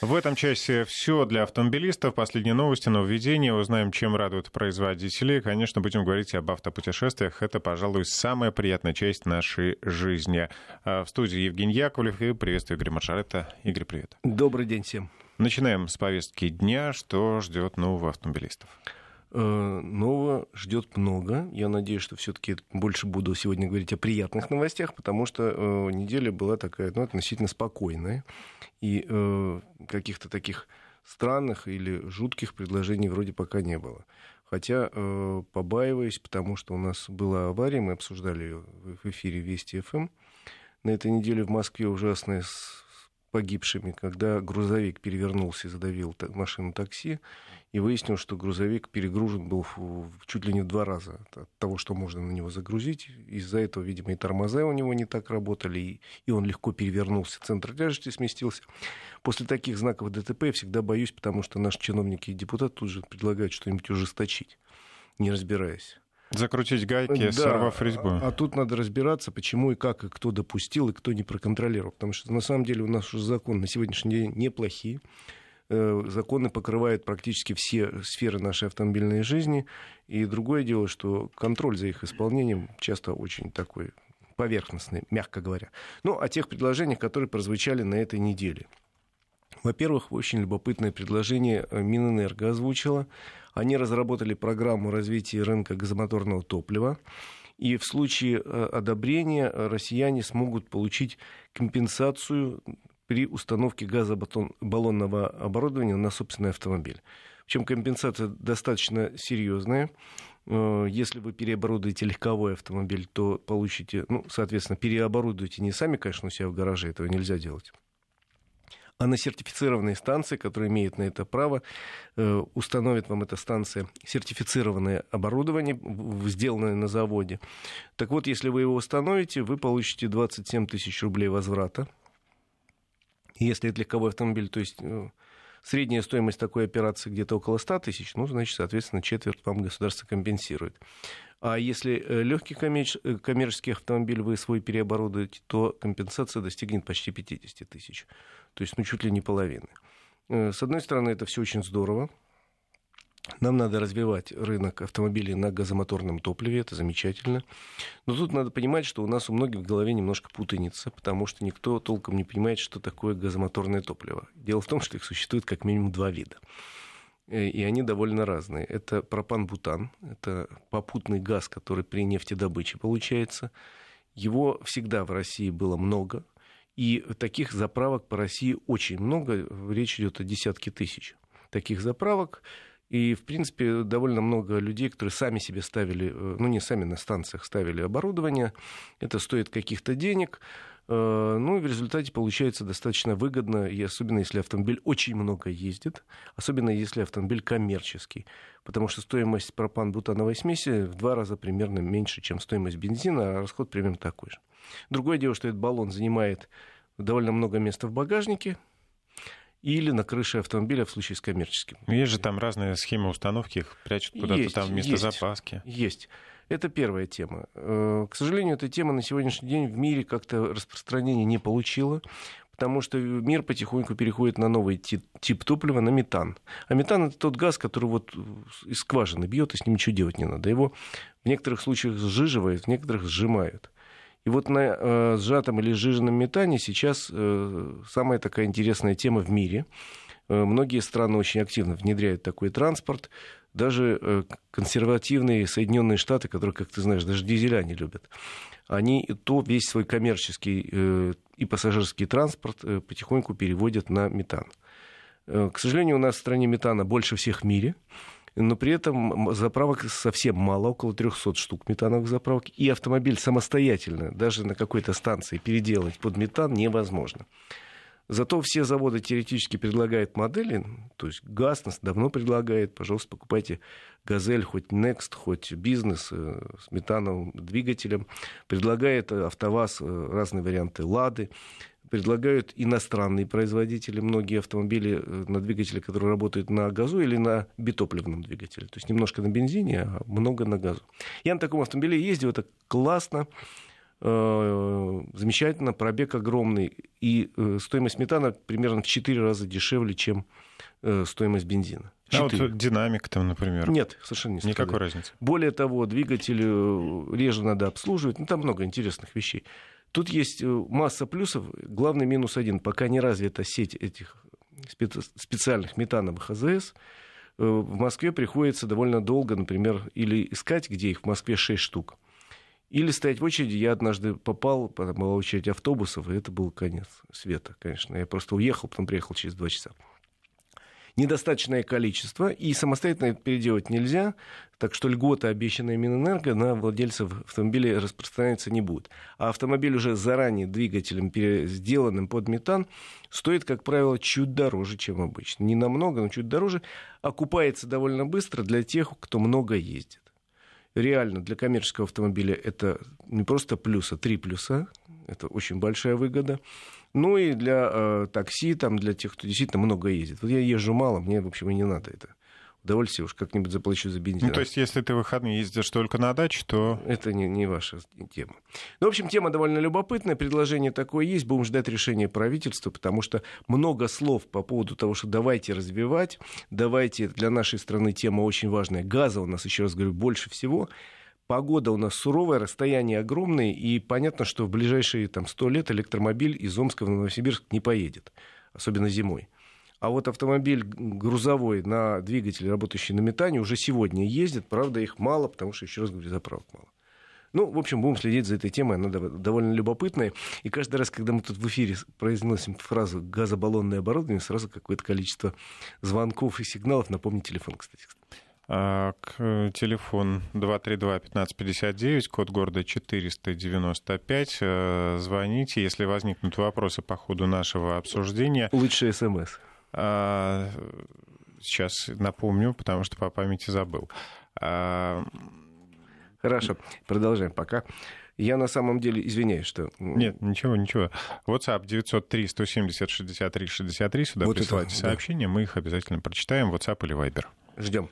В этом часе все для автомобилистов. Последние новости, нововведения. Узнаем, чем радуют производители. Конечно, будем говорить об автопутешествиях. Это, пожалуй, самая приятная часть нашей жизни. А в студии Евгений Яковлев и приветствую Игоря Маршарета. Игорь, привет. Добрый день всем. Начинаем с повестки дня. Что ждет нового автомобилистов? Э, нового ждет много. Я надеюсь, что все-таки больше буду сегодня говорить о приятных новостях, потому что э, неделя была такая ну, относительно спокойная и э, каких-то таких странных или жутких предложений вроде пока не было. Хотя э, побаиваюсь, потому что у нас была авария, мы обсуждали ее в эфире Вести ФМ. Эм. На этой неделе в Москве ужасная погибшими, когда грузовик перевернулся и задавил машину такси, и выяснилось, что грузовик перегружен был чуть ли не в два раза от того, что можно на него загрузить. Из-за этого, видимо, и тормоза у него не так работали, и он легко перевернулся, центр тяжести сместился. После таких знаков ДТП я всегда боюсь, потому что наши чиновники и депутаты тут же предлагают что-нибудь ужесточить, не разбираясь. Закрутить гайки, да, сорвав резьбу. А, а тут надо разбираться, почему и как, и кто допустил, и кто не проконтролировал. Потому что на самом деле у нас уже закон на сегодняшний день неплохие. Э, законы покрывают практически все сферы нашей автомобильной жизни. И другое дело, что контроль за их исполнением часто очень такой поверхностный, мягко говоря. Ну, о тех предложениях, которые прозвучали на этой неделе. Во-первых, очень любопытное предложение Минэнерго озвучило. Они разработали программу развития рынка газомоторного топлива. И в случае э, одобрения россияне смогут получить компенсацию при установке газобаллонного оборудования на собственный автомобиль. Причем компенсация достаточно серьезная. Э, если вы переоборудуете легковой автомобиль, то получите, ну, соответственно, переоборудуете не сами, конечно, у себя в гараже, этого нельзя делать а на сертифицированные станции, которые имеют на это право, э, установит вам эта станция сертифицированное оборудование, сделанное на заводе. Так вот, если вы его установите, вы получите 27 тысяч рублей возврата если это легковой автомобиль, то есть ну, средняя стоимость такой операции где-то около 100 тысяч, ну, значит, соответственно, четверть вам государство компенсирует. А если э, легкий э, коммерческий автомобиль вы свой переоборудуете, то компенсация достигнет почти 50 тысяч. То есть, ну, чуть ли не половины. Э, с одной стороны, это все очень здорово, нам надо развивать рынок автомобилей на газомоторном топливе, это замечательно. Но тут надо понимать, что у нас у многих в голове немножко путаница, потому что никто толком не понимает, что такое газомоторное топливо. Дело в том, что их существует как минимум два вида. Э, и они довольно разные. Это пропан-бутан, это попутный газ, который при нефтедобыче получается. Его всегда в России было много, и таких заправок по России очень много, речь идет о десятке тысяч таких заправок. И, в принципе, довольно много людей, которые сами себе ставили, э, ну, не сами на станциях ставили оборудование. Это стоит каких-то денег. Э, ну, и в результате получается достаточно выгодно, и особенно если автомобиль очень много ездит, особенно если автомобиль коммерческий, потому что стоимость пропан-бутановой смеси в два раза примерно меньше, чем стоимость бензина, а расход примерно такой же. Другое дело, что этот баллон занимает довольно много места в багажнике, или на крыше автомобиля в случае с коммерческим. Есть же там разные схемы установки, их прячут куда-то там вместо есть, запаски. Есть. Это первая тема. Э, к сожалению, эта тема на сегодняшний день в мире как-то распространения не получила, потому что мир потихоньку переходит на новый тип, тип топлива, на метан. А метан это тот газ, который вот из скважины бьет, и с ним ничего делать не надо. Его в некоторых случаях сжиживают, в некоторых сжимают. И вот на э, сжатом или сжиженном метане сейчас э, самая такая интересная тема в мире. Э, многие страны очень активно внедряют такой транспорт. Даже э, консервативные Соединенные Штаты, которые, как ты знаешь, даже дизеля не любят, они то весь свой коммерческий э, и пассажирский транспорт э, потихоньку переводят на метан. К сожалению, у нас в стране метана больше всех в мире но при этом заправок совсем мало, около 300 штук метановых заправок, и автомобиль самостоятельно, даже на какой-то станции, переделать под метан невозможно. Зато все заводы теоретически предлагают модели, то есть ГАЗ нас давно предлагает, пожалуйста, покупайте «Газель», хоть Next, хоть «Бизнес» э, с метановым двигателем. Предлагает «АвтоВАЗ» э, разные варианты «Лады» предлагают иностранные производители многие автомобили э, на двигателе, которые работают на газу или на битопливном двигателе. То есть немножко на бензине, а много на газу. Я на таком автомобиле ездил, это классно. Э, замечательно, пробег огромный, и э, стоимость метана примерно в 4 раза дешевле, чем э, стоимость бензина. 4. А вот динамик там, например? Нет, совершенно не Никакой сказать. разницы. Более того, двигатель реже надо обслуживать, ну там много интересных вещей. Тут есть масса плюсов, главный минус один. Пока не развита сеть этих специальных метановых АЗС, в Москве приходится довольно долго, например, или искать, где их в Москве 6 штук, или стоять в очереди. Я однажды попал, там была очередь автобусов, и это был конец света, конечно. Я просто уехал, потом приехал через два часа. Недостаточное количество, и самостоятельно это переделать нельзя, так что льготы, обещанные Минэнерго, на владельцев автомобилей распространяться не будут. А автомобиль уже заранее двигателем, сделанным под метан, стоит, как правило, чуть дороже, чем обычно. Не намного, но чуть дороже. Окупается довольно быстро для тех, кто много ездит реально для коммерческого автомобиля это не просто плюс, а три плюса. Это очень большая выгода. Ну и для э, такси, там, для тех, кто действительно много ездит. Вот я езжу мало, мне, в общем, и не надо это удовольствие уж как-нибудь заплачу за бензин. Ну, то есть, если ты выходные ездишь только на даче, то... Это не, не ваша тема. Ну, в общем, тема довольно любопытная, предложение такое есть, будем ждать решения правительства, потому что много слов по поводу того, что давайте развивать, давайте, для нашей страны тема очень важная, газа у нас, еще раз говорю, больше всего, Погода у нас суровая, расстояние огромное, и понятно, что в ближайшие там, 100 лет электромобиль из Омска в Новосибирск не поедет, особенно зимой. А вот автомобиль грузовой на двигателе, работающий на метане, уже сегодня ездит. Правда, их мало, потому что, еще раз говорю, заправок мало. Ну, в общем, будем следить за этой темой, она довольно любопытная. И каждый раз, когда мы тут в эфире произносим фразу «газобаллонное оборудование», сразу какое-то количество звонков и сигналов. Напомни телефон, кстати. А, к, телефон 232-1559, код города 495. Э, звоните, если возникнут вопросы по ходу нашего обсуждения. Лучше смс. А, сейчас напомню, потому что по памяти забыл. А, Хорошо, продолжаем пока. Я на самом деле извиняюсь, что... Нет, ничего, ничего. WhatsApp 903-170-63-63. Сюда вот присылайте это, сообщения, да. мы их обязательно прочитаем. WhatsApp или Viber. Ждем.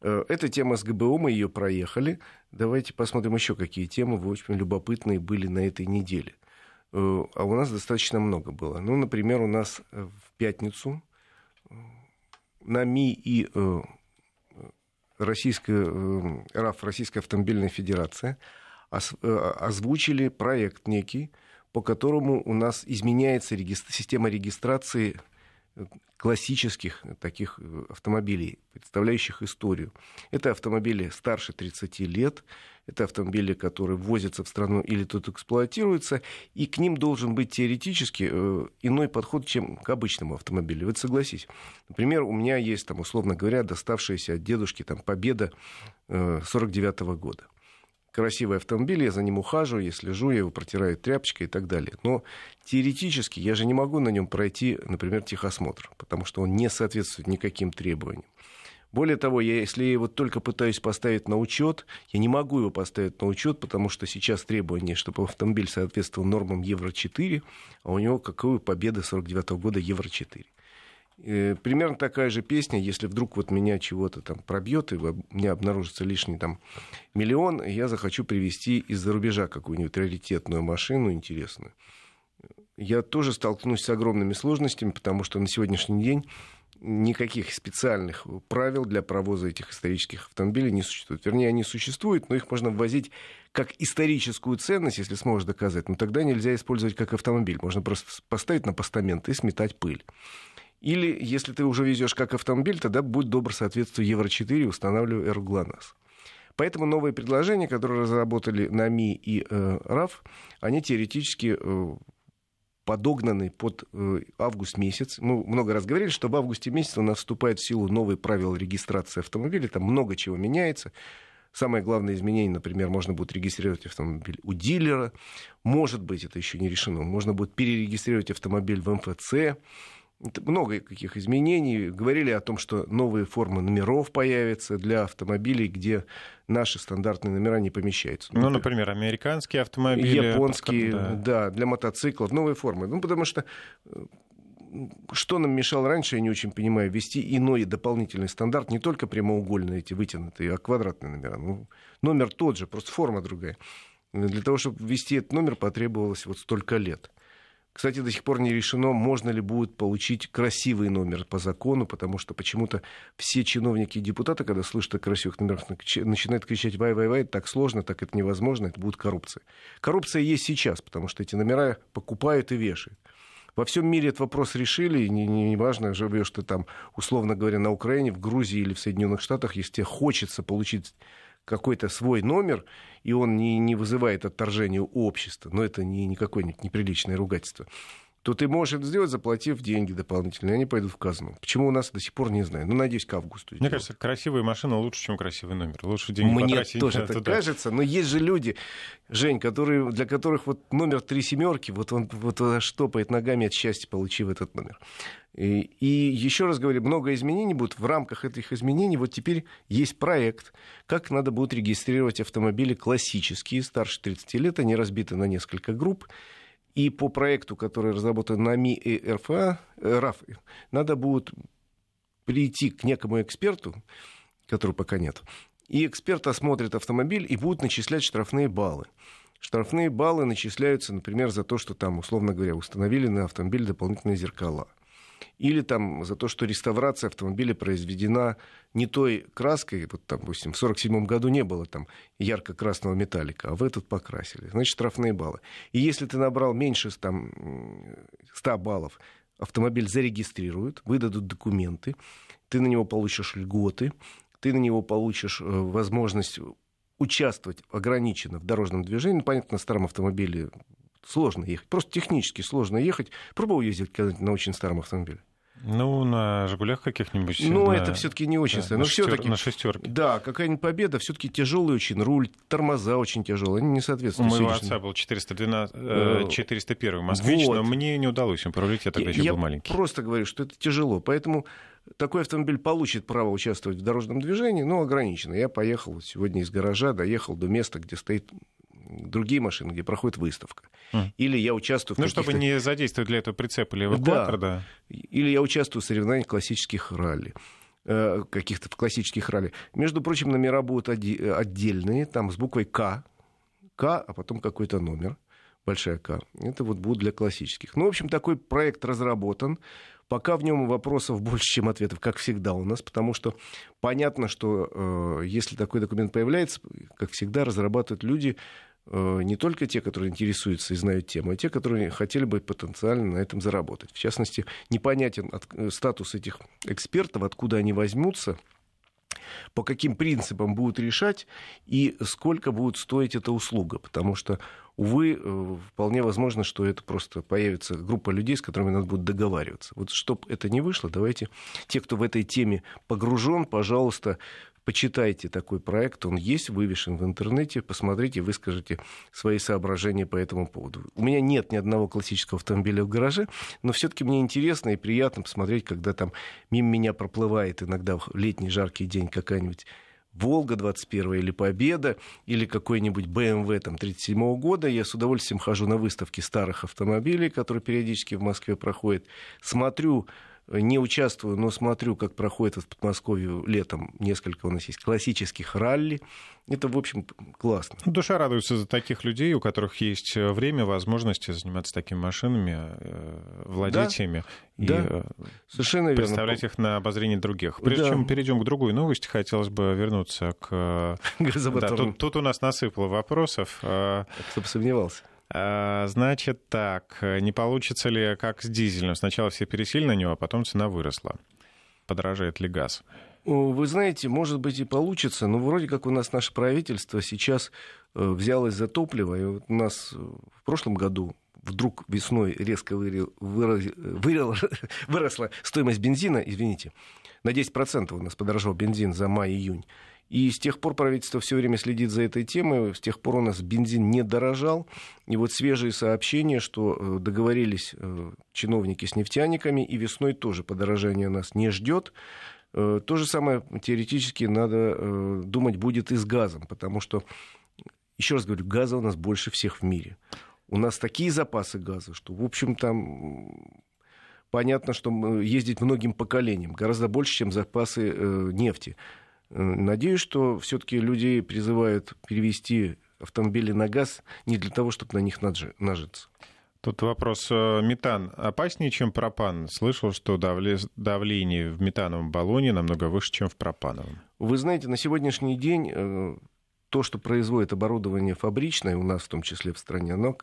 Э, эта тема с ГБО, мы ее проехали. Давайте посмотрим еще, какие темы вы очень любопытные были на этой неделе. Э, а у нас достаточно много было. Ну, например, у нас в пятницу на МИ и э, Российская, э, РАФ, Российская автомобильная федерация, э, озвучили проект некий, по которому у нас изменяется система регистрации классических таких автомобилей, представляющих историю. Это автомобили старше 30 лет, это автомобили, которые ввозятся в страну или тут эксплуатируются, и к ним должен быть теоретически э, иной подход, чем к обычному автомобилю. Вот согласись. Например, у меня есть, там, условно говоря, доставшаяся от дедушки там, Победа 49 -го года красивый автомобиль, я за ним ухаживаю, я слежу, я его протираю тряпочкой и так далее. Но теоретически я же не могу на нем пройти, например, техосмотр, потому что он не соответствует никаким требованиям. Более того, я, если я его только пытаюсь поставить на учет, я не могу его поставить на учет, потому что сейчас требование, чтобы автомобиль соответствовал нормам Евро-4, а у него какую победа 49 -го года Евро-4. Э, примерно такая же песня, если вдруг вот меня чего-то там пробьет, и у меня обнаружится лишний там миллион, я захочу привезти из-за рубежа какую-нибудь раритетную машину интересную. Я тоже столкнусь с огромными сложностями, потому что на сегодняшний день никаких специальных правил для провоза этих исторических автомобилей не существует. Вернее, они существуют, но их можно ввозить как историческую ценность, если сможешь доказать. Но тогда нельзя использовать как автомобиль. Можно просто поставить на постамент и сметать пыль. Или, если ты уже везешь как автомобиль, тогда будь добр соответствию Евро-4 устанавливай РГЛОНАСС. Поэтому новые предложения, которые разработали НАМИ и э, РАФ, они теоретически э, подогнаны под э, август месяц. Мы много раз говорили, что в августе месяце у нас вступают в силу новые правила регистрации автомобиля, там много чего меняется. Самое главное изменение, например, можно будет регистрировать автомобиль у дилера. Может быть, это еще не решено. Можно будет перерегистрировать автомобиль в МФЦ много каких изменений. Говорили о том, что новые формы номеров появятся для автомобилей, где наши стандартные номера не помещаются. Ну, например, американские автомобили. Японские, да. да, для мотоциклов, новые формы. Ну, потому что э, что нам мешало раньше, я не очень понимаю, ввести иной дополнительный стандарт, не только прямоугольные эти вытянутые, а квадратные номера. Ну, номер тот же, просто форма другая. Для того, чтобы ввести этот номер, потребовалось вот столько лет. Кстати, до сих пор не решено, можно ли будет получить красивый номер по закону, потому что почему-то все чиновники и депутаты, когда слышат о красивых номерах, начинают кричать «вай-вай-вай», так сложно, так это невозможно, это будет коррупция. Коррупция есть сейчас, потому что эти номера покупают и вешают. Во всем мире этот вопрос решили, не, не, не важно, живешь ты там, условно говоря, на Украине, в Грузии или в Соединенных Штатах, если тебе хочется получить какой-то свой номер, и он не, не вызывает отторжения у общества, но это не, никакое неприличное ругательство, то ты можешь это сделать, заплатив деньги дополнительные, они пойдут в казну. Почему у нас до сих пор не знаю. Ну, надеюсь, к августу. Мне кажется, красивая машина лучше, чем красивый номер. Лучше деньги Мне тоже так туда. кажется, но есть же люди, Жень, которые, для которых вот номер три семерки, вот он вот штопает ногами от счастья, получив этот номер. И, и еще раз говорю, много изменений будут. В рамках этих изменений вот теперь есть проект, как надо будет регистрировать автомобили классические, старше 30 лет, они разбиты на несколько групп. И по проекту, который разработан на МИ и РФА, э, РАФ, надо будет прийти к некому эксперту, которого пока нет, и эксперт осмотрит автомобиль и будет начислять штрафные баллы. Штрафные баллы начисляются, например, за то, что там, условно говоря, установили на автомобиль дополнительные зеркала – или там за то, что реставрация автомобиля произведена не той краской, вот, там, допустим, в 1947 году не было там ярко-красного металлика, а в этот покрасили. Значит, штрафные баллы. И если ты набрал меньше там, 100 баллов, автомобиль зарегистрируют, выдадут документы, ты на него получишь льготы, ты на него получишь э, возможность участвовать ограниченно в дорожном движении. Ну, понятно, на старом автомобиле сложно ехать. Просто технически сложно ехать. Пробовал ездить когда-нибудь на очень старом автомобиле? Ну, на Жигулях каких-нибудь. Ну, на... это все-таки не очень да, Но шестер... все-таки. На шестерке. Да, какая-нибудь победа, все-таки тяжелый очень руль, тормоза очень тяжелые, они не соответствуют. У моего отца был 412, 401 москвич, вот. но мне не удалось им прорулить, я тогда еще я был маленький. просто говорю, что это тяжело, поэтому такой автомобиль получит право участвовать в дорожном движении, но ограниченно. Я поехал сегодня из гаража, доехал до места, где стоит другие машины, где проходит выставка. Mm. Или я участвую в Ну, чтобы не задействовать для этого прицеп или эвакуатор, да. да. Или я участвую в соревнованиях классических ралли э, каких-то классических ралли. Между прочим, номера будут отдельные, там с буквой К, К, а потом какой-то номер, большая К. Это вот будут для классических. Ну, в общем, такой проект разработан. Пока в нем вопросов больше, чем ответов, как всегда у нас, потому что понятно, что э, если такой документ появляется, как всегда, разрабатывают люди, не только те, которые интересуются и знают тему, а те, которые хотели бы потенциально на этом заработать. В частности, непонятен э, статус этих экспертов, откуда они возьмутся, по каким принципам будут решать и сколько будет стоить эта услуга. Потому что, увы, э, вполне возможно, что это просто появится группа людей, с которыми надо будет договариваться. Вот чтобы это не вышло, давайте те, кто в этой теме погружен, пожалуйста, Почитайте такой проект, он есть, вывешен в интернете, посмотрите, выскажите свои соображения по этому поводу. У меня нет ни одного классического автомобиля в гараже, но все-таки мне интересно и приятно посмотреть, когда там мимо меня проплывает иногда в летний жаркий день какая-нибудь Волга 21 или Победа, или какой-нибудь BMW там, 37 года. Я с удовольствием хожу на выставки старых автомобилей, которые периодически в Москве проходят. Смотрю не участвую, но смотрю, как проходит в Подмосковье летом несколько у нас есть классических ралли. Это, в общем, классно. Душа радуется за таких людей, у которых есть э, время, возможности заниматься такими машинами, э, владеть да, ими да, и э, совершенно представлять верно. их на обозрение других. Прежде да. чем перейдем к другой новости, хотелось бы вернуться к... Да, тут, тут у нас насыпало вопросов. Кто бы сомневался. А, значит так, не получится ли как с дизелем? Сначала все пересели на него, а потом цена выросла. Подорожает ли газ? Вы знаете, может быть и получится, но вроде как у нас наше правительство сейчас э, взялось за топливо. И вот у нас в прошлом году вдруг весной резко выросла стоимость бензина, извините, на 10% у нас подорожал бензин за май-июнь. И с тех пор правительство все время следит за этой темой. С тех пор у нас бензин не дорожал. И вот свежие сообщения, что э, договорились э, чиновники с нефтяниками, и весной тоже подорожание нас не ждет. Э, то же самое теоретически надо думать будет и с газом, потому что, еще раз говорю, газа у нас больше всех в мире. У нас такие запасы газа, что, в общем, там понятно, что ездить многим поколениям, гораздо больше, чем запасы нефти. Надеюсь, что все-таки людей призывают перевести автомобили на газ не для того, чтобы на них нажиться. Тут вопрос. Э, метан опаснее, чем пропан? Слышал, что давление в метановом баллоне намного выше, чем в пропановом. Вы знаете, на сегодняшний день э, то, что производит оборудование фабричное, у нас в том числе в стране, оно,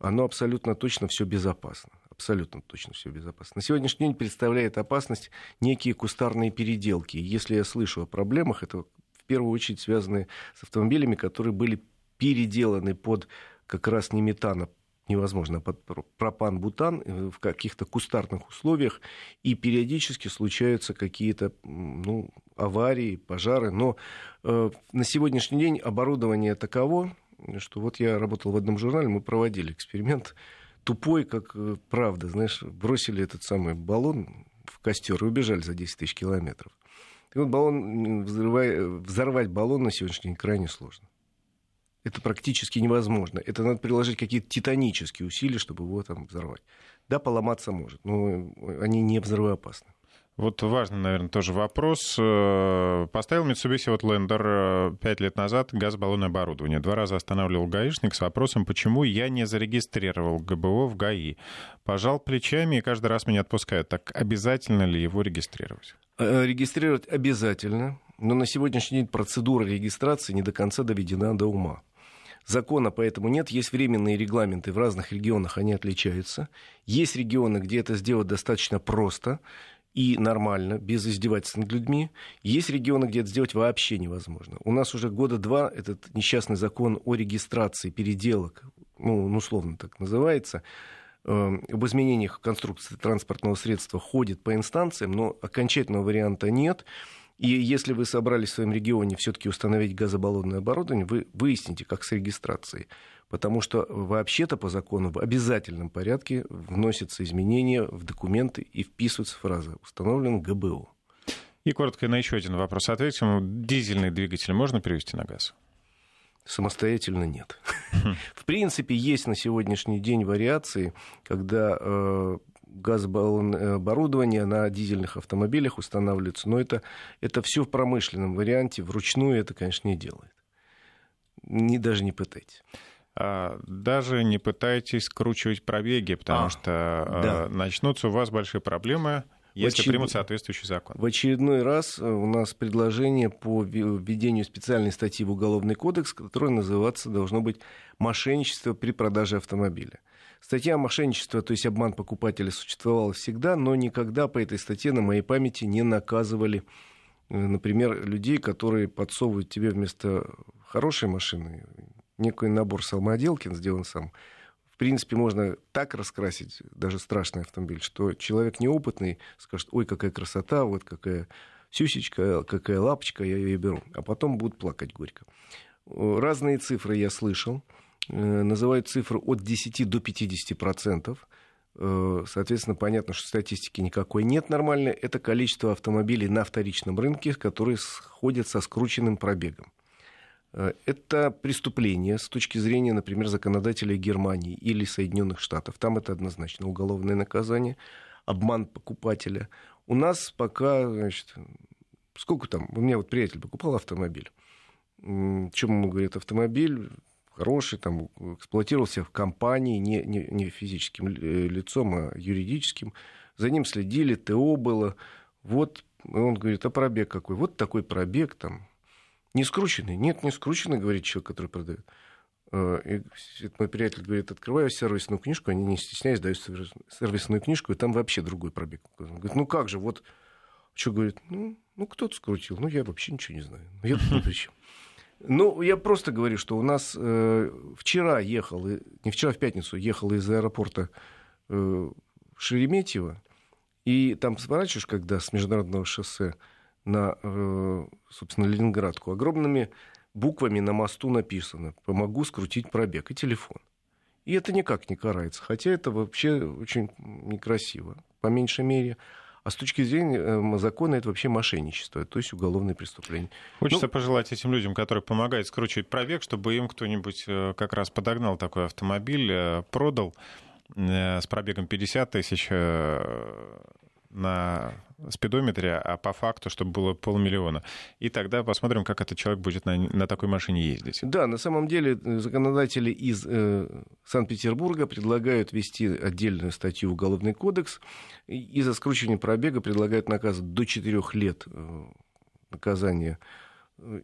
оно абсолютно точно все безопасно. Абсолютно точно все безопасно. На сегодняшний день представляет опасность некие кустарные переделки. Если я слышу о проблемах, это в первую очередь связаны с автомобилями, которые были переделаны под как раз не метана, невозможно под пропан-бутан э, в каких-то кустарных условиях, и периодически случаются какие-то ну, аварии, пожары. Но э, на сегодняшний день оборудование таково, что вот я работал в одном журнале, мы проводили эксперимент тупой, как э, правда, знаешь, бросили этот самый баллон в костер и убежали за 10 тысяч километров. И вот баллон, взрывай, взорвать баллон на сегодняшний день крайне сложно это практически невозможно. Это надо приложить какие-то титанические усилия, чтобы его там взорвать. Да, поломаться может, но они не взрывоопасны. Вот важный, наверное, тоже вопрос. Э, поставил Mitsubishi Outlander 5 э, лет назад газобаллонное оборудование. Два раза останавливал гаишник с вопросом, почему я не зарегистрировал ГБО в ГАИ. Пожал плечами и каждый раз меня отпускают. Так обязательно ли его регистрировать? Э, регистрировать обязательно. Но на сегодняшний день процедура регистрации не до конца доведена до ума. Закона поэтому нет. Есть временные регламенты в разных регионах, они отличаются. Есть регионы, где это сделать достаточно просто и нормально, без издевательств над людьми. Есть регионы, где это сделать вообще невозможно. У нас уже года два этот несчастный закон о регистрации переделок, ну, условно так называется, э, об изменениях конструкции транспортного средства ходит по инстанциям, но окончательного варианта нет. И если вы собрались в своем регионе все-таки установить газобаллонное оборудование, вы выясните, как с регистрацией. Потому что вообще-то по закону в обязательном порядке вносятся изменения в документы и вписывается фраза «установлен ГБО». И коротко на еще один вопрос ответим. Дизельный двигатель можно перевести на газ? Самостоятельно нет. Хм. В принципе, есть на сегодняшний день вариации, когда э, газобаллонное оборудование на дизельных автомобилях устанавливается. Но это, это все в промышленном варианте. Вручную это, конечно, не делает. Не, даже не пытайтесь. А, даже не пытайтесь скручивать пробеги, потому а, что а, да. начнутся у вас большие проблемы, если очеред... примут соответствующий закон. В очередной раз э, у нас предложение по введению специальной статьи в Уголовный кодекс, которая называться должно быть «Мошенничество при продаже автомобиля». Статья мошенничества, то есть обман покупателя, существовала всегда, но никогда по этой статье на моей памяти не наказывали, э, например, людей, которые подсовывают тебе вместо хорошей машины некий набор самоотделки, сделан сам. В принципе, можно так раскрасить даже страшный автомобиль, что человек неопытный скажет, ой, какая красота, вот какая сюсечка, какая лапочка, я ее беру. А потом будут плакать горько. Разные цифры я слышал. Э, называют цифры от 10 до 50 процентов. Э, соответственно, понятно, что статистики никакой нет нормальной. Это количество автомобилей на вторичном рынке, которые сходят со скрученным пробегом. Э, это преступление с точки зрения, например, законодателей Германии или Соединенных Штатов. Там это однозначно уголовное наказание, обман покупателя. У нас пока, значит, сколько там, у меня вот приятель покупал автомобиль. Чем ему говорит автомобиль, хороший, там, эксплуатировался в компании, не, не, не физическим э, лицом, а юридическим. За ним следили, ТО было. Вот он говорит, а пробег какой? Вот такой пробег там. Не скрученный? Нет, не скрученный, говорит человек, который продает. Э, и мой приятель говорит, открываю сервисную книжку, они не стесняясь дают сервисную книжку, и там вообще другой пробег. Он говорит, ну как же, вот, что говорит, ну, ну кто-то скрутил, ну я вообще ничего не знаю, я тут ни при чем. Ну, я просто говорю, что у нас э, вчера ехал, не вчера, в пятницу, ехал из аэропорта э, Шереметьево, и там сворачиваешь, когда с международного шоссе на, э, собственно, Ленинградку, огромными буквами на мосту написано «Помогу скрутить пробег» и телефон. И это никак не карается, хотя это вообще очень некрасиво, по меньшей мере. А с точки зрения эм, закона это вообще мошенничество, то есть уголовное преступление. Хочется ну, пожелать этим людям, которые помогают скручивать пробег, чтобы им кто-нибудь э, как раз подогнал такой автомобиль, э, продал э, с пробегом 50 тысяч на спидометре, а по факту, чтобы было полмиллиона. И тогда посмотрим, как этот человек будет на, на такой машине ездить. Да, на самом деле э, законодатели из э, Санкт-Петербурга предлагают ввести отдельную статью в Уголовный кодекс и за скручивание пробега предлагают наказ до 4 лет э, наказания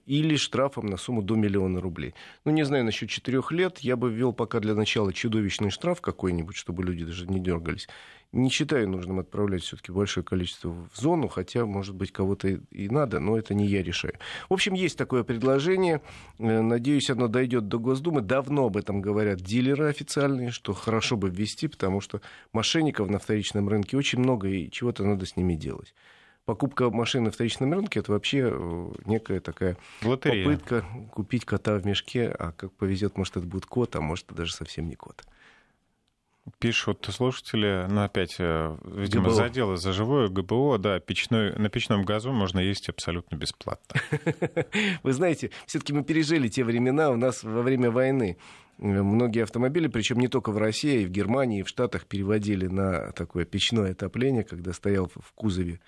или штрафом на сумму до миллиона рублей. Ну, не знаю, насчет четырех лет я бы ввел пока для начала чудовищный штраф какой-нибудь, чтобы люди даже не дергались. Не считаю нужным отправлять все-таки большое количество в зону, хотя, может быть, кого-то и надо, но это не я решаю. В общем, есть такое предложение. Э, надеюсь, оно дойдет до Госдумы. Давно об этом говорят дилеры официальные, что хорошо бы ввести, потому что мошенников на вторичном рынке очень много, и чего-то надо с ними делать покупка машины на вторичном рынке это вообще э, некая такая Лотерея. попытка купить кота в мешке, а как повезет, может, это будет кот, а может, это даже совсем не кот. Пишут слушатели, ну опять, э, видимо, ГБО. задела за живое ГБО, да, печной, на печном газу можно есть абсолютно бесплатно. Вы знаете, все-таки мы пережили те времена у нас во время войны. Многие автомобили, причем не только в России, и в Германии, и в Штатах переводили на такое печное отопление, когда стоял в кузове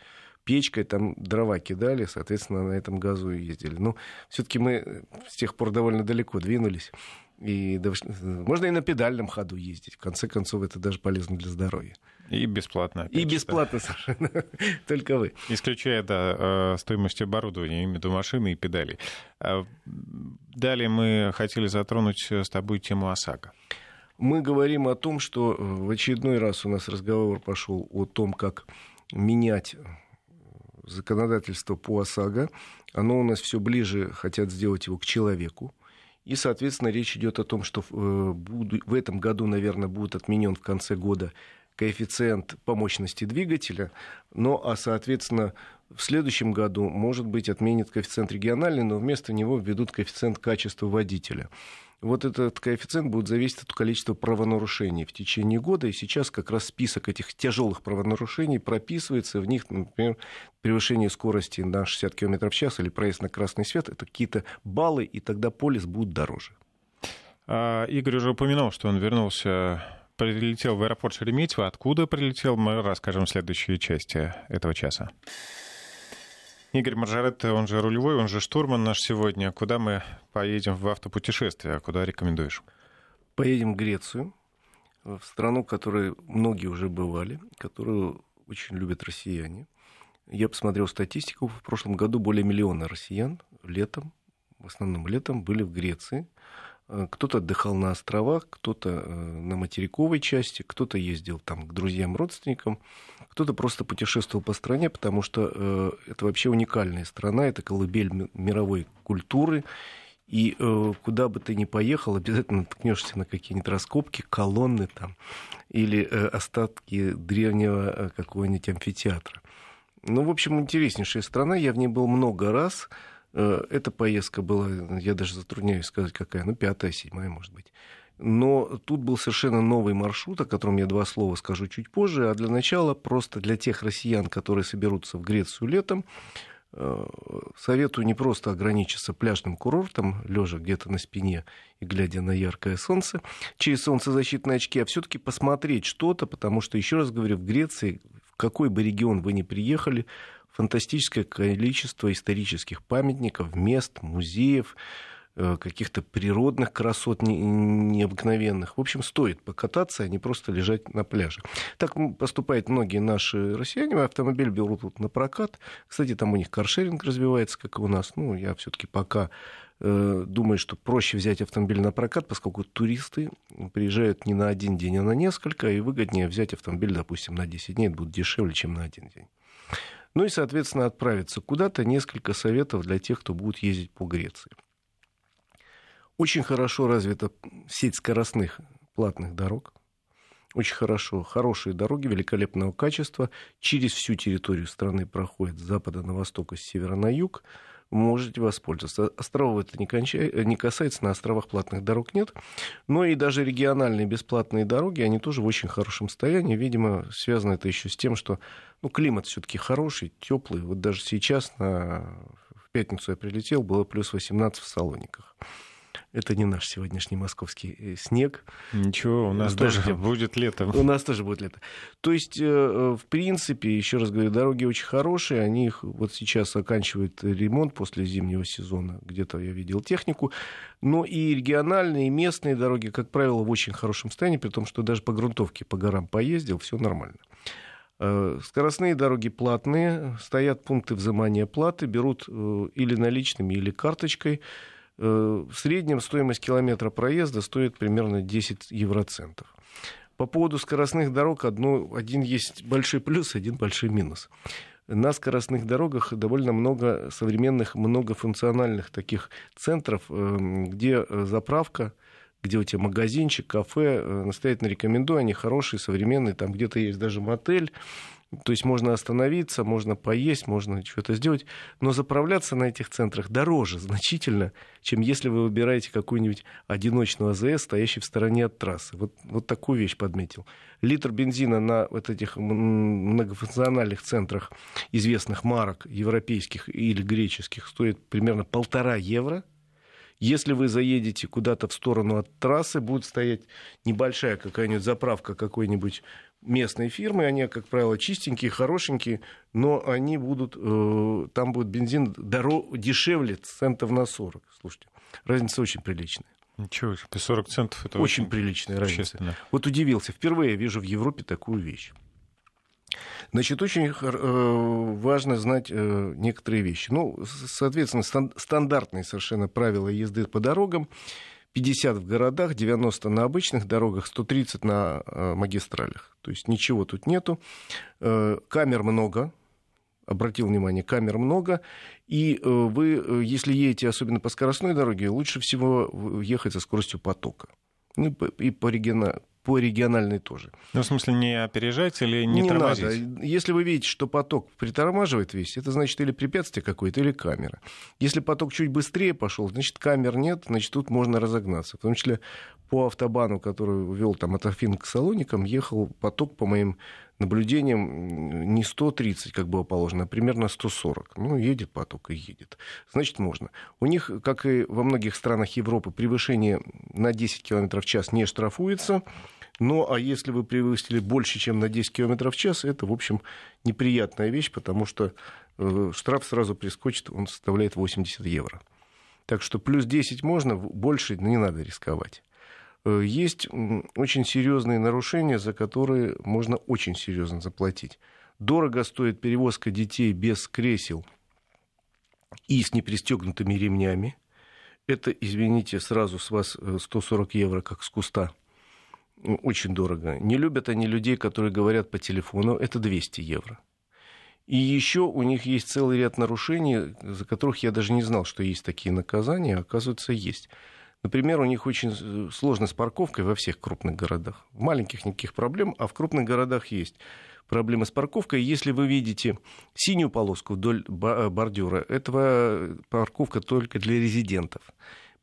печкой, там дрова кидали, соответственно, на этом газу ездили. Но ну, все-таки мы с тех пор довольно далеко двинулись. И можно и на педальном ходу ездить. В конце концов, это даже полезно для здоровья. И бесплатно. И бесплатно да. совершенно. Только вы. Исключая, да, э, стоимость оборудования, виду машины и педали. А, далее мы хотели затронуть с тобой тему ОСАГО. Мы говорим о том, что э, в очередной раз у нас разговор пошел о том, как менять законодательство по ОСАГО, оно у нас все ближе, хотят сделать его к человеку. И, соответственно, речь идет о том, что э, в этом году, наверное, будет отменен в конце года коэффициент по мощности двигателя, но, а, соответственно, в следующем году, может быть, отменит коэффициент региональный, но вместо него введут коэффициент качества водителя вот этот коэффициент будет зависеть от количества правонарушений в течение года. И сейчас как раз список этих тяжелых правонарушений прописывается. В них, например, превышение скорости на 60 км в час или проезд на красный свет. Это какие-то баллы, и тогда полис будет дороже. А, Игорь уже упомянул, что он вернулся прилетел в аэропорт Шереметьево. Откуда прилетел, мы расскажем в следующей части этого часа. Игорь Маржаретто, он же рулевой, он же штурман наш сегодня. Куда мы поедем в автопутешествие? Куда рекомендуешь? Поедем в Грецию, в страну, в которой многие уже бывали, которую очень любят россияне. Я посмотрел статистику. В прошлом году более миллиона россиян летом, в основном летом, были в Греции. Э, кто-то отдыхал на островах, кто-то э, на материковой части, кто-то ездил там к друзьям, родственникам, кто-то просто путешествовал по стране, потому что э, это вообще уникальная страна, это колыбель мировой культуры. И куда бы ты ни поехал, обязательно наткнешься на какие-нибудь раскопки, колонны там, или остатки древнего какого-нибудь амфитеатра. Ну, в общем, интереснейшая страна. Я в ней был много раз. Э, эта поездка была, я даже затрудняюсь сказать, какая, ну, пятая, седьмая, может быть. Но тут был совершенно новый маршрут, о котором я два слова скажу чуть позже. А для начала, просто для тех россиян, которые соберутся в Грецию летом, советую не просто ограничиться пляжным курортом, лежа где-то на спине и глядя на яркое солнце, через солнцезащитные очки, а все-таки посмотреть что-то, потому что, еще раз говорю, в Греции, в какой бы регион вы ни приехали, фантастическое количество исторических памятников, мест, музеев, каких-то природных красот необыкновенных. В общем, стоит покататься, а не просто лежать на пляже. Так поступают многие наши россияне. Автомобиль берут тут на прокат. Кстати, там у них каршеринг развивается, как и у нас. Ну, я все-таки пока э, думаю, что проще взять автомобиль на прокат, поскольку туристы приезжают не на один день, а на несколько, и выгоднее взять автомобиль, допустим, на 10 дней. Это будет дешевле, чем на один день. Ну и, соответственно, отправиться куда-то. Несколько советов для тех, кто будет ездить по Греции. Очень хорошо развита сеть скоростных платных дорог. Очень хорошо. Хорошие дороги великолепного качества. Через всю территорию страны проходят с запада на восток и с севера на юг можете воспользоваться. Островов это не, кончай, не касается, на островах платных дорог нет. Но и даже региональные бесплатные дороги, они тоже в очень хорошем состоянии. Видимо, связано это еще с тем, что ну, климат все-таки хороший, теплый. Вот даже сейчас на... в пятницу я прилетел, было плюс 18 в Салониках. Это не наш сегодняшний московский э, снег. Ничего, у нас тоже будет лето. У нас тоже будет лето. То есть, э, э, в принципе, еще раз говорю, дороги очень хорошие. Они их вот сейчас оканчивают ремонт после зимнего сезона. Где-то я видел технику. Но и региональные, и местные дороги, как правило, в очень хорошем состоянии, при том, что даже по грунтовке, по горам поездил, все нормально. Скоростные дороги платные, стоят пункты взимания платы, берут или наличными, или карточкой. Э, в среднем стоимость километра проезда стоит примерно 10 евроцентов. По поводу скоростных дорог одно, один есть большой плюс, один большой минус. На скоростных дорогах довольно много современных, многофункциональных таких центров, э, где заправка, где у тебя магазинчик, кафе, э, настоятельно рекомендую, они хорошие, современные, там где-то есть даже мотель, то есть можно остановиться, можно поесть, можно что-то сделать, но заправляться на этих центрах дороже значительно, чем если вы выбираете какую-нибудь одиночную АЗС, стоящий в стороне от трассы. Вот, вот такую вещь подметил. Литр бензина на вот этих многофункциональных центрах известных марок европейских или греческих стоит примерно полтора евро – если вы заедете куда-то в сторону от трассы, будет стоять небольшая какая-нибудь заправка какой-нибудь местной фирмы, они, как правило, чистенькие, хорошенькие, но они будут, э, там будет бензин дорог, дешевле центов на 40. Слушайте, разница очень приличная. Ничего себе, 40 центов это очень, очень приличная разница. Вот удивился, впервые вижу в Европе такую вещь. Значит, очень э, важно знать э, некоторые вещи. Ну, соответственно, стандартные совершенно правила езды по дорогам. 50 в городах, 90 на обычных дорогах, 130 на э, магистралях. То есть ничего тут нету. Э, камер много, обратил внимание, камер много. И э, вы, если едете особенно по скоростной дороге, лучше всего ехать со скоростью потока. Ну, и по, региона, по региональной тоже. Ну, в смысле, не опережать или не, не тормозить? Надо. Если вы видите, что поток притормаживает весь, это значит или препятствие какое-то, или камера. Если поток чуть быстрее пошел, значит, камер нет, значит, тут можно разогнаться. В том числе по автобану, который вел там от Афин к Салоникам, ехал поток, по моим наблюдениям, не 130, как было положено, а примерно 140. Ну, едет поток и едет. Значит, можно. У них, как и во многих странах Европы, превышение на 10 км в час не штрафуется. Ну, а если вы превысили больше, чем на 10 км в час, это, в общем, неприятная вещь, потому что э, штраф сразу прискочит, он составляет 80 евро. Так что плюс 10 можно, больше не надо рисковать. Э, есть очень серьезные нарушения, за которые можно очень серьезно заплатить. Дорого стоит перевозка детей без кресел и с непристегнутыми ремнями. Это, извините, сразу с вас 140 э, евро, как с куста – очень дорого. Не любят они людей, которые говорят по телефону, это 200 евро. И еще у них есть целый ряд нарушений, за которых я даже не знал, что есть такие наказания, а оказывается, есть. Например, у них очень сложно с парковкой во всех крупных городах. В маленьких никаких проблем, а в крупных городах есть проблемы с парковкой. Если вы видите синюю полоску вдоль бордюра, это парковка только для резидентов.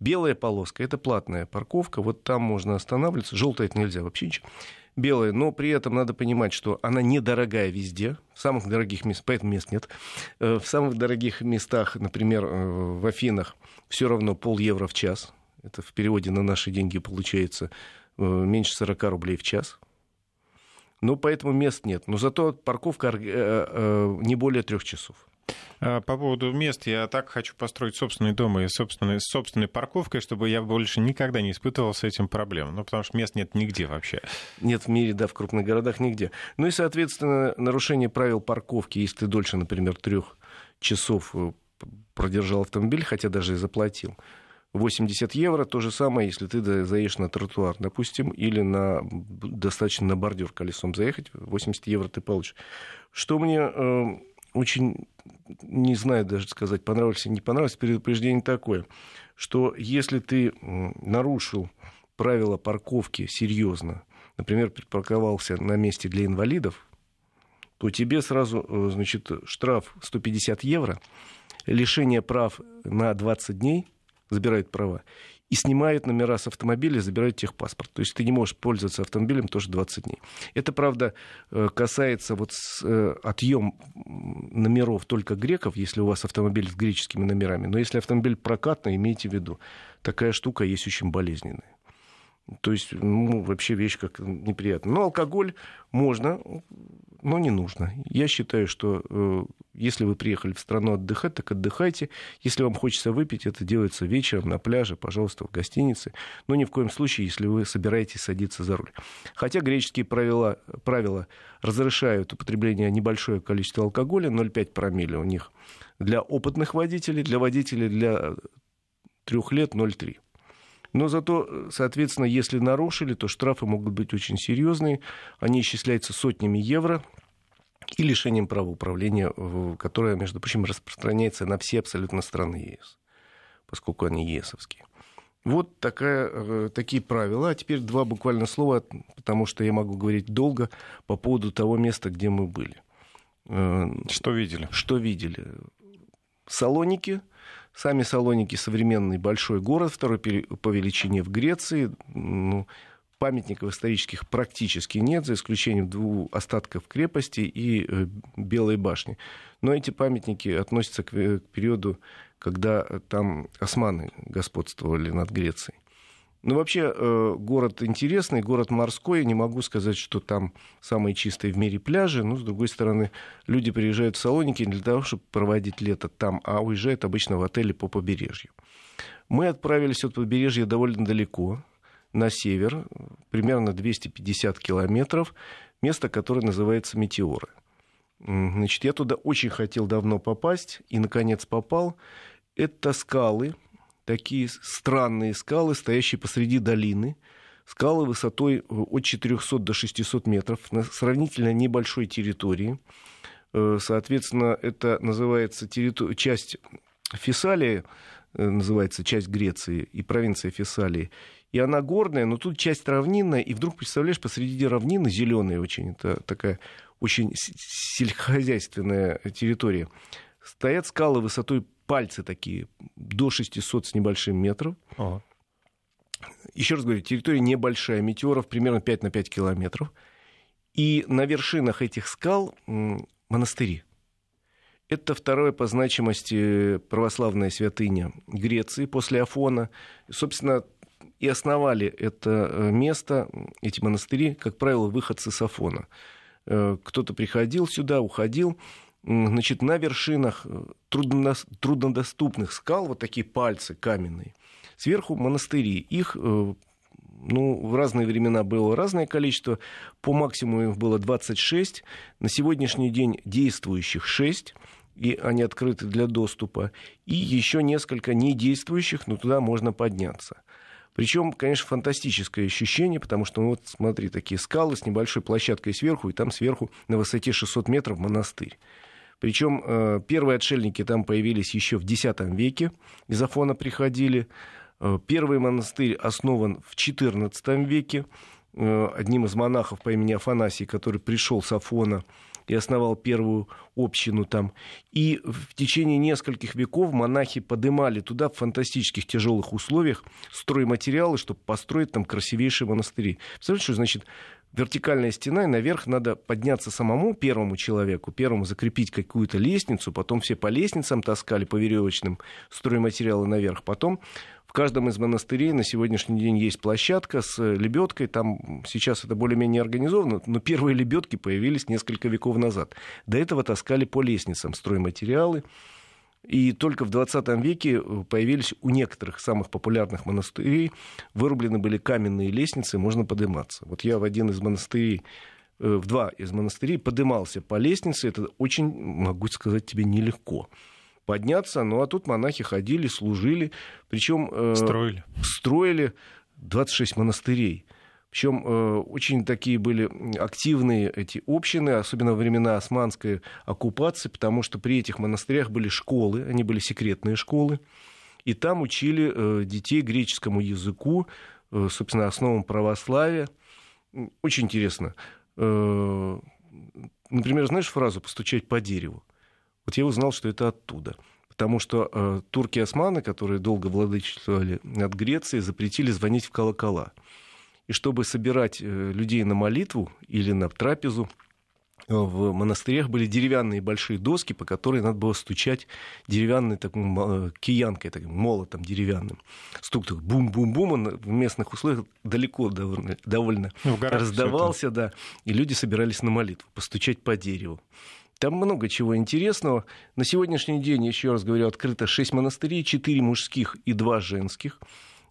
Белая полоска – это платная парковка, вот там можно останавливаться. Желтая – это нельзя вообще ничего. Белая, но при этом надо понимать, что она недорогая везде, в самых дорогих местах, поэтому мест нет. Э, в самых дорогих местах, например, э, в Афинах, все равно пол евро в час. Это в переводе на наши деньги получается э, меньше 40 рублей в час. Ну, поэтому мест нет. Но зато парковка не более трех часов. А, по поводу мест, я так хочу построить собственный дом и собственной, собственной парковкой, чтобы я больше никогда не испытывал с этим проблем. Ну, потому что мест нет нигде вообще. Нет в мире, да, в крупных городах нигде. Ну и, соответственно, нарушение правил парковки, если ты дольше, например, трех часов э, продержал автомобиль, хотя даже и заплатил, 80 евро, то же самое, если ты заедешь на тротуар, допустим, или на, достаточно на бордюр колесом заехать, 80 евро ты получишь. Что мне э, очень, не знаю даже сказать, понравилось или не понравилось, предупреждение такое, что если ты нарушил правила парковки серьезно, например, припарковался на месте для инвалидов, то тебе сразу, э, значит, штраф 150 евро, лишение прав на 20 дней, забирают права, и снимают номера с автомобиля, забирают техпаспорт. То есть ты не можешь пользоваться автомобилем тоже 20 дней. Это, правда, э, касается вот э, отъем номеров только греков, если у вас автомобиль с греческими номерами. Но если автомобиль прокатный, имейте в виду, такая штука есть очень болезненная. То есть, ну, вообще вещь как неприятная. Но алкоголь можно, но не нужно. Я считаю, что э, если вы приехали в страну отдыхать, так отдыхайте. Если вам хочется выпить, это делается вечером на пляже, пожалуйста, в гостинице. Но ни в коем случае, если вы собираетесь садиться за руль. Хотя греческие правила, правила разрешают употребление небольшое количество алкоголя, 0,5 промилле у них для опытных водителей, для водителей для трех лет 0,3. Но зато, соответственно, если нарушили, то штрафы могут быть очень серьезные. Они исчисляются сотнями евро и лишением права управления, которое, между прочим, распространяется на все абсолютно страны ЕС, поскольку они ЕСовские. Вот такая, э, такие правила. А теперь два буквально слова, потому что я могу говорить долго по поводу того места, где мы были. Э, что видели? Что видели? Салоники – Сами Салоники современный большой город, второй по величине в Греции. Ну, памятников исторических практически нет, за исключением двух остатков крепости и э, Белой башни. Но эти памятники относятся к, к периоду, когда там османы господствовали над Грецией. Ну, вообще, э, город интересный, город морской. Не могу сказать, что там самые чистые в мире пляжи. Но, с другой стороны, люди приезжают в Салоники для того, чтобы проводить лето там, а уезжают обычно в отели по побережью. Мы отправились от побережья довольно далеко, на север, примерно 250 километров, место, которое называется Метеоры. Значит, я туда очень хотел давно попасть, и, наконец, попал. Это скалы, такие странные скалы, стоящие посреди долины. Скалы высотой э, от 400 до 600 метров на сравнительно небольшой территории. Э, соответственно, это называется территор... часть Фессалии, э, называется часть Греции и провинция Фессалии. И она горная, но тут часть равнинная, и вдруг, представляешь, посреди равнины зеленая очень, это такая очень сельскохозяйственная территория. Стоят скалы высотой пальцы такие, до 600 с небольшим метров. Ага. Еще раз говорю, территория небольшая, метеоров примерно 5 на 5 километров. И на вершинах этих скал монастыри. Это второе по значимости православная святыня Греции после Афона. Собственно, и основали это э, место, эти монастыри, как правило, выходцы с Афона. Э, кто-то приходил сюда, уходил значит, на вершинах э, труднодоступных скал вот такие пальцы каменные. Сверху монастыри. Их э, ну, в разные времена было разное количество. По максимуму их было 26. На сегодняшний день действующих 6 и они открыты для доступа, и еще несколько недействующих, но туда можно подняться. Причем, конечно, фантастическое ощущение, потому что, ну, вот смотри, такие скалы с небольшой площадкой сверху, и там сверху на высоте 600 метров монастырь. Причем э, первые отшельники там появились еще в X веке, из Афона приходили. Э, первый монастырь основан в XIV веке э, одним из монахов по имени Афанасий, который пришел с Афона и основал первую общину там. И в течение нескольких веков монахи подымали туда в фантастических тяжелых условиях стройматериалы, чтобы построить там красивейшие монастыри. Представляете, что значит вертикальная стена, и наверх надо подняться самому первому человеку, первому закрепить какую-то лестницу, потом все по лестницам таскали, по веревочным стройматериалы наверх, потом в каждом из монастырей на сегодняшний день есть площадка с лебедкой. Там сейчас это более-менее организовано, но первые лебедки появились несколько веков назад. До этого таскали по лестницам стройматериалы. И только в 20 веке э, появились у некоторых самых популярных монастырей, вырублены были каменные лестницы, можно подниматься. Вот я в один из монастырей э, в два из монастырей подымался по лестнице. Это очень, могу сказать тебе, нелегко подняться. Ну, а тут монахи ходили, служили. Причем... Э, строили. Строили 26 монастырей. Причем э, очень такие были активные эти общины, особенно во времена османской оккупации, потому что при этих монастырях были школы, они были секретные школы, и там учили э, детей греческому языку, э, собственно, основам православия. Очень интересно. Например, знаешь фразу «постучать по дереву»? Вот я узнал, что это оттуда. потому что э, турки-османы, которые долго владычествовали над Грецией, запретили звонить в колокола. И чтобы собирать э, людей на молитву или на трапезу, э, в монастырях были деревянные большие доски, по которым надо было стучать деревянной так, киянкой, так, молотом деревянным. Стук так бум-бум-бум, он в местных условиях далеко довольно, довольно ну, раздавался, да, и люди собирались на молитву, постучать по дереву. Там много чего интересного. На сегодняшний день, еще раз говорю, открыто 6 монастырей, 4 мужских и 2 женских.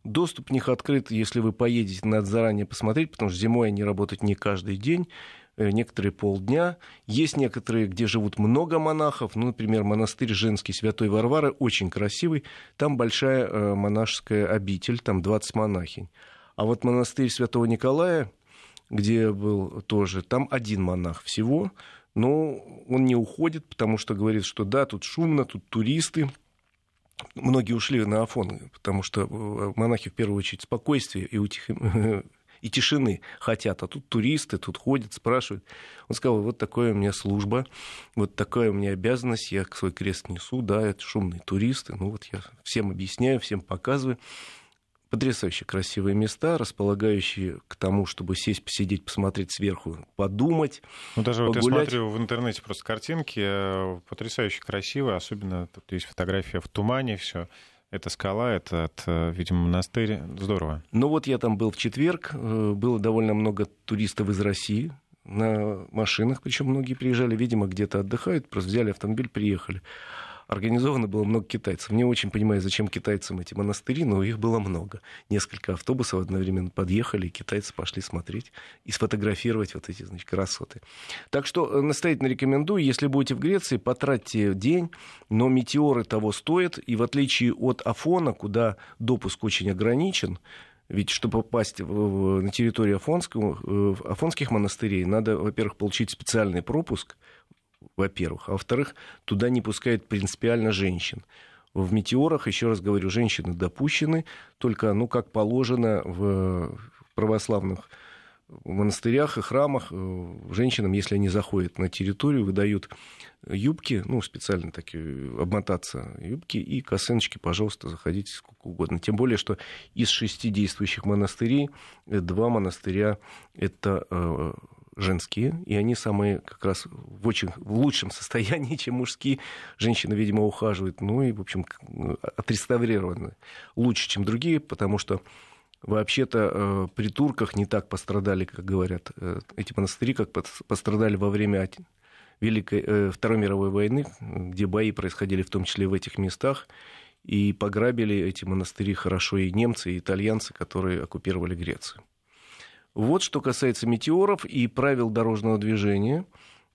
Доступ в них открыт, если вы поедете, надо заранее посмотреть, потому что зимой они работают не каждый день э, некоторые полдня. Есть некоторые, где живут много монахов. Ну, например, монастырь женский Святой Варвары, очень красивый. Там большая э, монашеская обитель, там 20 монахинь. А вот монастырь Святого Николая, где был тоже, там один монах всего. Но он не уходит, потому что говорит, что да, тут шумно, тут туристы. Многие ушли на Афон, потому что э, монахи в первую очередь спокойствия и, утих... и тишины хотят, а тут туристы, тут ходят, спрашивают. Он сказал, вот такая у меня служба, вот такая у меня обязанность, я свой крест несу, да, это шумные туристы, ну вот я всем объясняю, всем показываю потрясающе красивые места, располагающие к тому, чтобы сесть, посидеть, посмотреть сверху, подумать. Ну, даже погулять. вот я смотрю в интернете просто картинки, э, потрясающе красивые, особенно тут есть фотография в тумане, все. Это скала, это, это, видимо, монастырь. Здорово. Ну вот я там был в четверг, э, было довольно много туристов из России на машинах, причем многие приезжали, видимо, где-то отдыхают, просто взяли автомобиль, приехали организовано было много китайцев. Не очень понимаю, зачем китайцам эти монастыри, но их было много. Несколько автобусов одновременно подъехали, и китайцы пошли смотреть и сфотографировать вот эти значит, красоты. Так что э, настоятельно рекомендую, если будете в Греции, потратьте день, но метеоры того стоят, и в отличие от Афона, куда допуск очень ограничен, ведь чтобы попасть на территорию э, Афонских монастырей, надо, во-первых, получить специальный пропуск – во-первых. А во-вторых, туда не пускают принципиально женщин. В метеорах, еще раз говорю, женщины допущены, только, ну, как положено в православных монастырях и храмах э, женщинам, если они заходят на территорию, выдают юбки, ну, специально такие, обмотаться юбки и косыночки, пожалуйста, заходите сколько угодно. Тем более, что из шести действующих монастырей э, два монастыря — это э, женские, и они самые как раз в очень в лучшем состоянии, чем мужские. Женщины, видимо, ухаживают, ну и, в общем, отреставрированы лучше, чем другие, потому что вообще-то э, при турках не так пострадали, как говорят э, эти монастыри, как пострадали во время Великой, э, Второй мировой войны, где бои происходили в том числе в этих местах, и пограбили эти монастыри хорошо и немцы, и итальянцы, которые оккупировали Грецию. Вот что касается метеоров и правил дорожного движения,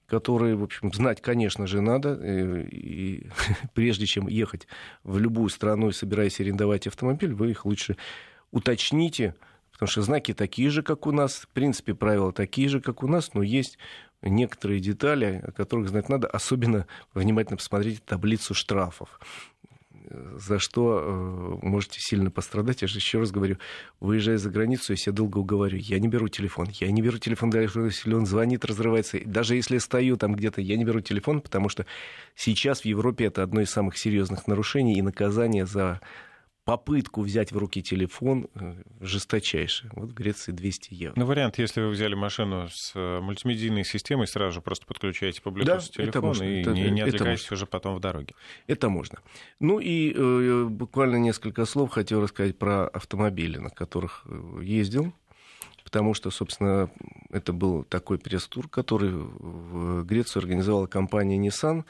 которые, в общем, знать, конечно же, надо. Э, и прежде чем ехать в любую страну и собираясь арендовать автомобиль, вы их лучше уточните, потому что знаки такие же, как у нас, в принципе, правила такие же, как у нас, но есть некоторые детали, о которых знать надо, особенно внимательно посмотрите таблицу штрафов за что э, можете сильно пострадать. Я же еще раз говорю, выезжая за границу, я себе долго уговорю, я не беру телефон, я не беру телефон, даже если он звонит, разрывается. Даже если стою там где-то, я не беру телефон, потому что сейчас в Европе это одно из самых серьезных нарушений и наказание за попытку взять в руки телефон э, жесточайшая. Вот в Греции 200 евро. Ну, вариант, если вы взяли машину с э, мультимедийной системой, сразу же просто подключаете по Bluetooth да, телефон это можно. и это, не, не отвлекаетесь уже потом в дороге. Это можно. Ну и э, буквально несколько слов хотел рассказать про автомобили, на которых э, ездил. Потому что, собственно, это был такой пресс-тур, который в Грецию организовала компания Nissan.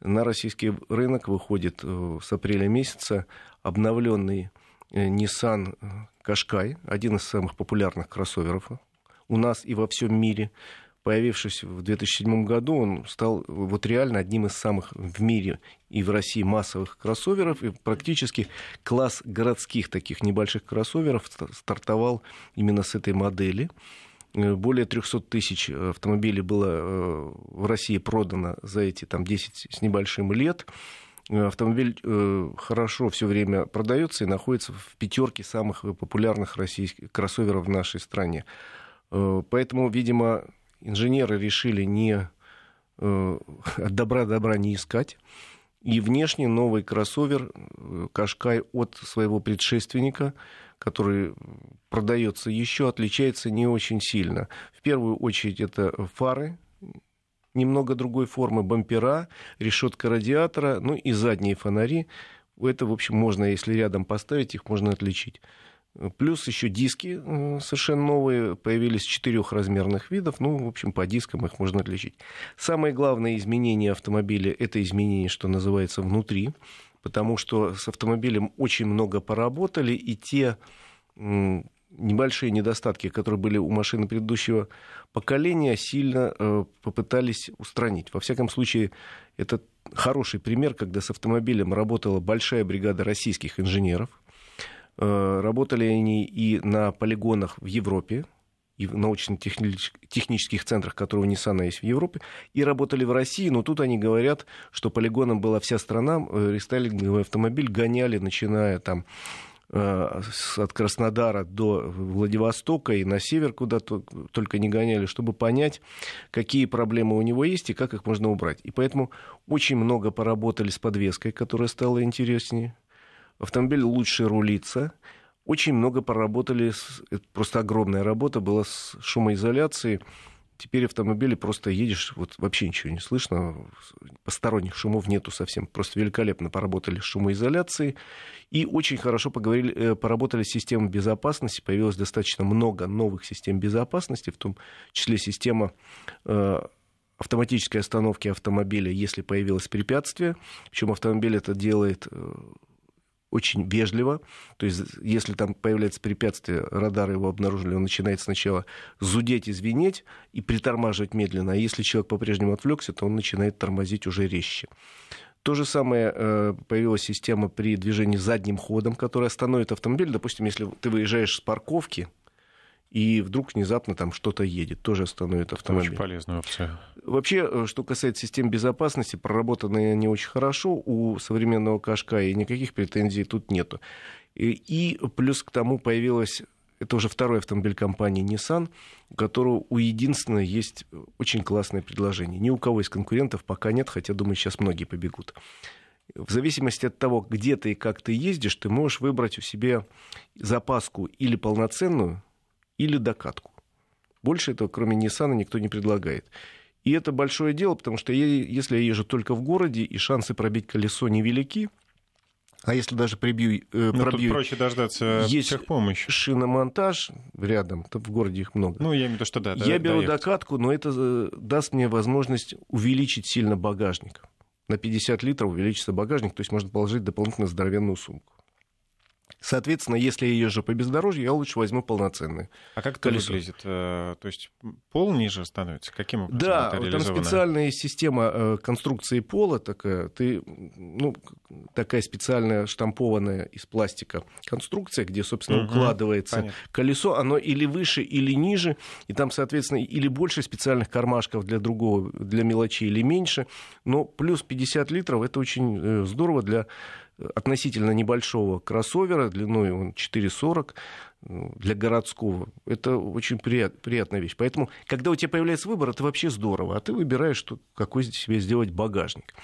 На российский рынок выходит с апреля месяца обновленный э, Nissan Qashqai, один из самых популярных кроссоверов у нас и во всем мире. Появившись в 2007 году, он стал вот реально одним из самых в мире и в России массовых кроссоверов. И практически класс городских таких небольших кроссоверов стартовал именно с этой модели. Э, более 300 тысяч автомобилей было э, в России продано за эти там, 10 с небольшим лет. Э, автомобиль э, хорошо все время продается и находится в пятерке самых популярных российских кроссоверов в нашей стране. Э, поэтому, видимо, инженеры решили не от добра добра не искать И внешне новый кроссовер Кашкай от своего предшественника, который продается еще, отличается не очень сильно. В первую очередь это фары, немного другой формы, бампера, решетка радиатора, ну и задние фонари. Это, в общем, можно, если рядом поставить, их можно отличить. Плюс еще диски совершенно новые, появились четырех размерных видов. Ну, в общем, по дискам их можно отличить. Самое главное изменение автомобиля – это изменение, что называется, внутри. Потому что с автомобилем очень много поработали, и те небольшие недостатки, которые были у машины предыдущего поколения, сильно э, попытались устранить. Во всяком случае, это хороший пример, когда с автомобилем работала большая бригада российских инженеров. Э, работали они и на полигонах в Европе, и в научно-технических центрах, которые у Nissan есть в Европе, и работали в России, но тут они говорят, что полигоном была вся страна, э, рестайлинговый автомобиль гоняли, начиная там Э, от Краснодара до Владивостока и на север, куда только не гоняли, чтобы понять, какие проблемы у него есть и как их можно убрать. И поэтому очень много поработали с подвеской, которая стала интереснее. Автомобиль лучше рулится. Очень много поработали, с, просто огромная работа была с шумоизоляцией. Теперь автомобили просто едешь, вот вообще ничего не слышно, посторонних шумов нету совсем. Просто великолепно поработали с шумоизоляцией и очень хорошо поговорили, э, поработали с системой безопасности. Появилось достаточно много новых систем безопасности, в том числе система э, автоматической остановки автомобиля, если появилось препятствие. Причем автомобиль это делает э, очень вежливо. То есть, если там появляется препятствие, радары его обнаружили, он начинает сначала зудеть и звенеть и притормаживать медленно. А если человек по-прежнему отвлекся, то он начинает тормозить уже резче. То же самое э, появилась система при движении задним ходом, которая остановит автомобиль. Допустим, если ты выезжаешь с парковки, и вдруг внезапно там что-то едет, тоже остановит автомобиль. Очень полезная опция. Вообще, э, что касается систем безопасности, проработанные они очень хорошо, у современного Кашка и никаких претензий тут нету. И, и плюс к тому появилась это уже второй автомобиль компании Nissan, у которого у единственного есть очень классное предложение. Ни у кого из конкурентов пока нет, хотя, думаю, сейчас многие побегут. В зависимости от того, где ты и как ты ездишь, ты можешь выбрать у себя запаску или полноценную, или докатку. Больше этого, кроме Nissan, никто не предлагает. И это большое дело, потому что я, если я езжу только в городе, и шансы пробить колесо невелики, а если даже прибью, э, ну, пробью... Тут проще дождаться есть техпомощи. шиномонтаж рядом, то в городе их много. Ну, я имею в виду, что да. Я беру доехать. докатку, но это э, даст мне возможность увеличить сильно багажник. На 50 литров увеличится багажник, то есть можно положить дополнительно здоровенную сумку. Соответственно, если я езжу по бездорожью, я лучше возьму полноценный. А как это колесо. выглядит? Э, то есть пол ниже становится? Каким образом Да, это там специальная система э, конструкции пола такая. Ты, ну, такая специальная штампованная из пластика конструкция, где, собственно, угу, укладывается понятно. колесо. Оно или выше, или ниже. И там, соответственно, или больше специальных кармашков для другого, для мелочей, или меньше. Но плюс 50 литров, это очень э, здорово для относительно небольшого кроссовера, длиной он 4,40 ну, для городского. Это очень прият, приятная вещь. Поэтому, когда у тебя появляется выбор, это вообще здорово. А ты выбираешь, что, какой себе сделать багажник.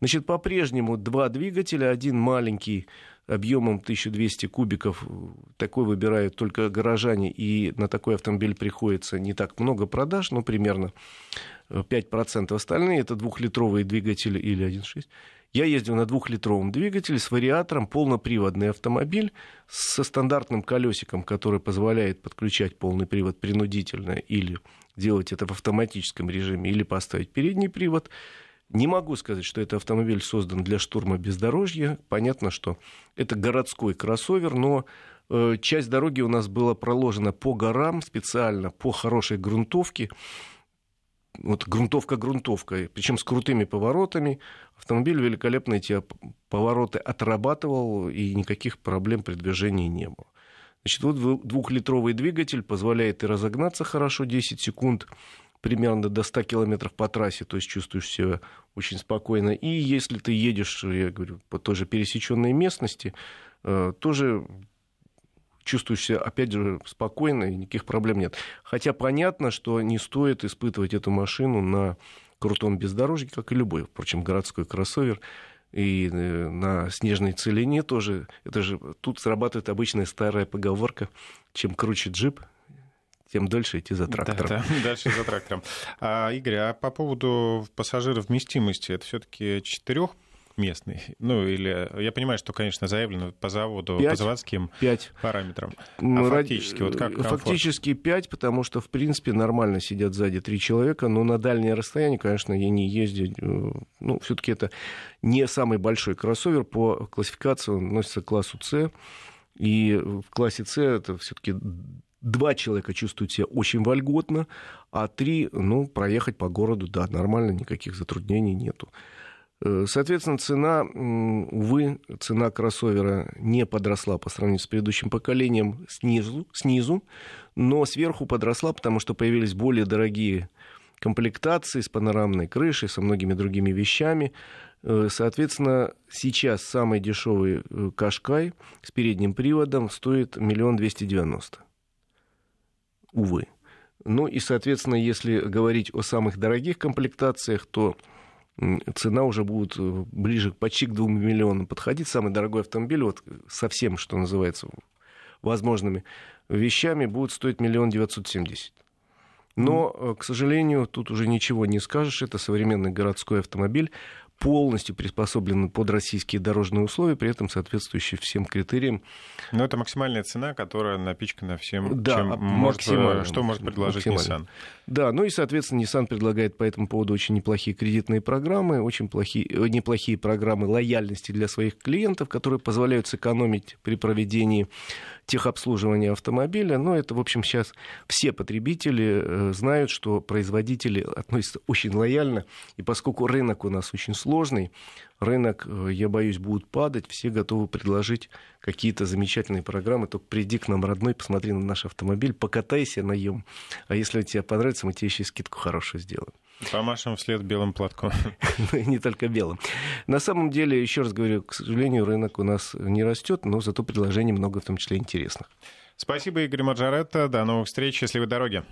Значит, по-прежнему два двигателя. Один маленький объемом 1200 кубиков. Такой выбирают только горожане, и на такой автомобиль приходится не так много продаж, но примерно 5%. Остальные это двухлитровые двигатели или 1.6 я ездил на двухлитровом двигателе с вариатором, полноприводный автомобиль со стандартным колесиком, который позволяет подключать полный привод принудительно или делать это в автоматическом режиме, или поставить передний привод. Не могу сказать, что это автомобиль создан для штурма бездорожья. Понятно, что это городской кроссовер, но э, часть дороги у нас была проложена по горам специально, по хорошей грунтовке вот грунтовка грунтовка, причем с крутыми поворотами. Автомобиль великолепно эти повороты отрабатывал, и никаких проблем при движении не было. Значит, вот двухлитровый двигатель позволяет и разогнаться хорошо 10 секунд, примерно до 100 километров по трассе, то есть чувствуешь себя очень спокойно. И если ты едешь, я говорю, по той же пересеченной местности, э, тоже чувствуешь себя, опять же, спокойно, и никаких проблем нет. Хотя понятно, что не стоит испытывать эту машину на крутом бездорожье, как и любой, впрочем, городской кроссовер. и э, на снежной целине тоже. Это же тут срабатывает обычная старая поговорка: чем круче джип, тем дольше идти за трактором. Да, да, дальше за трактором. А, Игорь, а по поводу пассажиров вместимости, это все-таки четырех местный? Ну, или я понимаю, что, конечно, заявлено по заводу, 5, по заводским 5. параметрам. А фактически, вот как комфорт? Фактически 5, потому что, в принципе, нормально сидят сзади три человека, но на дальнее расстояние, конечно, я не ездить. Э, ну, все-таки это не самый большой кроссовер. По классификации он относится к классу С. И в классе С это все-таки два человека чувствуют себя очень вольготно, а три, ну, проехать по городу, да, нормально, никаких затруднений нету. Э, соответственно, цена, увы, цена кроссовера не подросла по сравнению с предыдущим поколением снизу, снизу, но сверху подросла, потому что появились более дорогие комплектации с панорамной крышей, со многими другими вещами. Э, соответственно, сейчас самый дешевый э, Кашкай с передним приводом стоит миллион двести девяносто. Увы. Ну и, соответственно, если говорить о самых дорогих комплектациях, то цена уже будет э, ближе почти к 2 миллионам подходить. Самый дорогой автомобиль, вот со всем, что называется, возможными вещами, будет стоить миллион девятьсот семьдесят. Но, э, к сожалению, тут уже ничего не скажешь. Это современный городской автомобиль полностью приспособлены под российские дорожные условия, при этом соответствующие всем критериям. Но это максимальная цена, которая напичкана всем, да, чем может, что может предложить Nissan. Да, ну и, соответственно, Nissan предлагает по этому поводу очень неплохие кредитные программы, очень плохие, э, неплохие программы лояльности для своих клиентов, которые позволяют сэкономить при проведении техобслуживания автомобиля. Но это, в общем, сейчас все потребители э, знают, что производители относятся очень лояльно. И поскольку рынок у нас очень сложный, рынок, э, я боюсь, будет падать, все готовы предложить какие-то замечательные программы. Только приди к нам, родной, посмотри на наш автомобиль, покатайся на нем. А если тебе понравится, мы тебе еще и скидку хорошую сделаем. Помашем вслед белым платком. Ну не только белым. На самом деле, еще раз говорю, к сожалению, рынок у нас не растет, но зато предложений много, в том числе интересных. Спасибо, Игорь Маджаретта. До новых встреч. Счастливой дороги.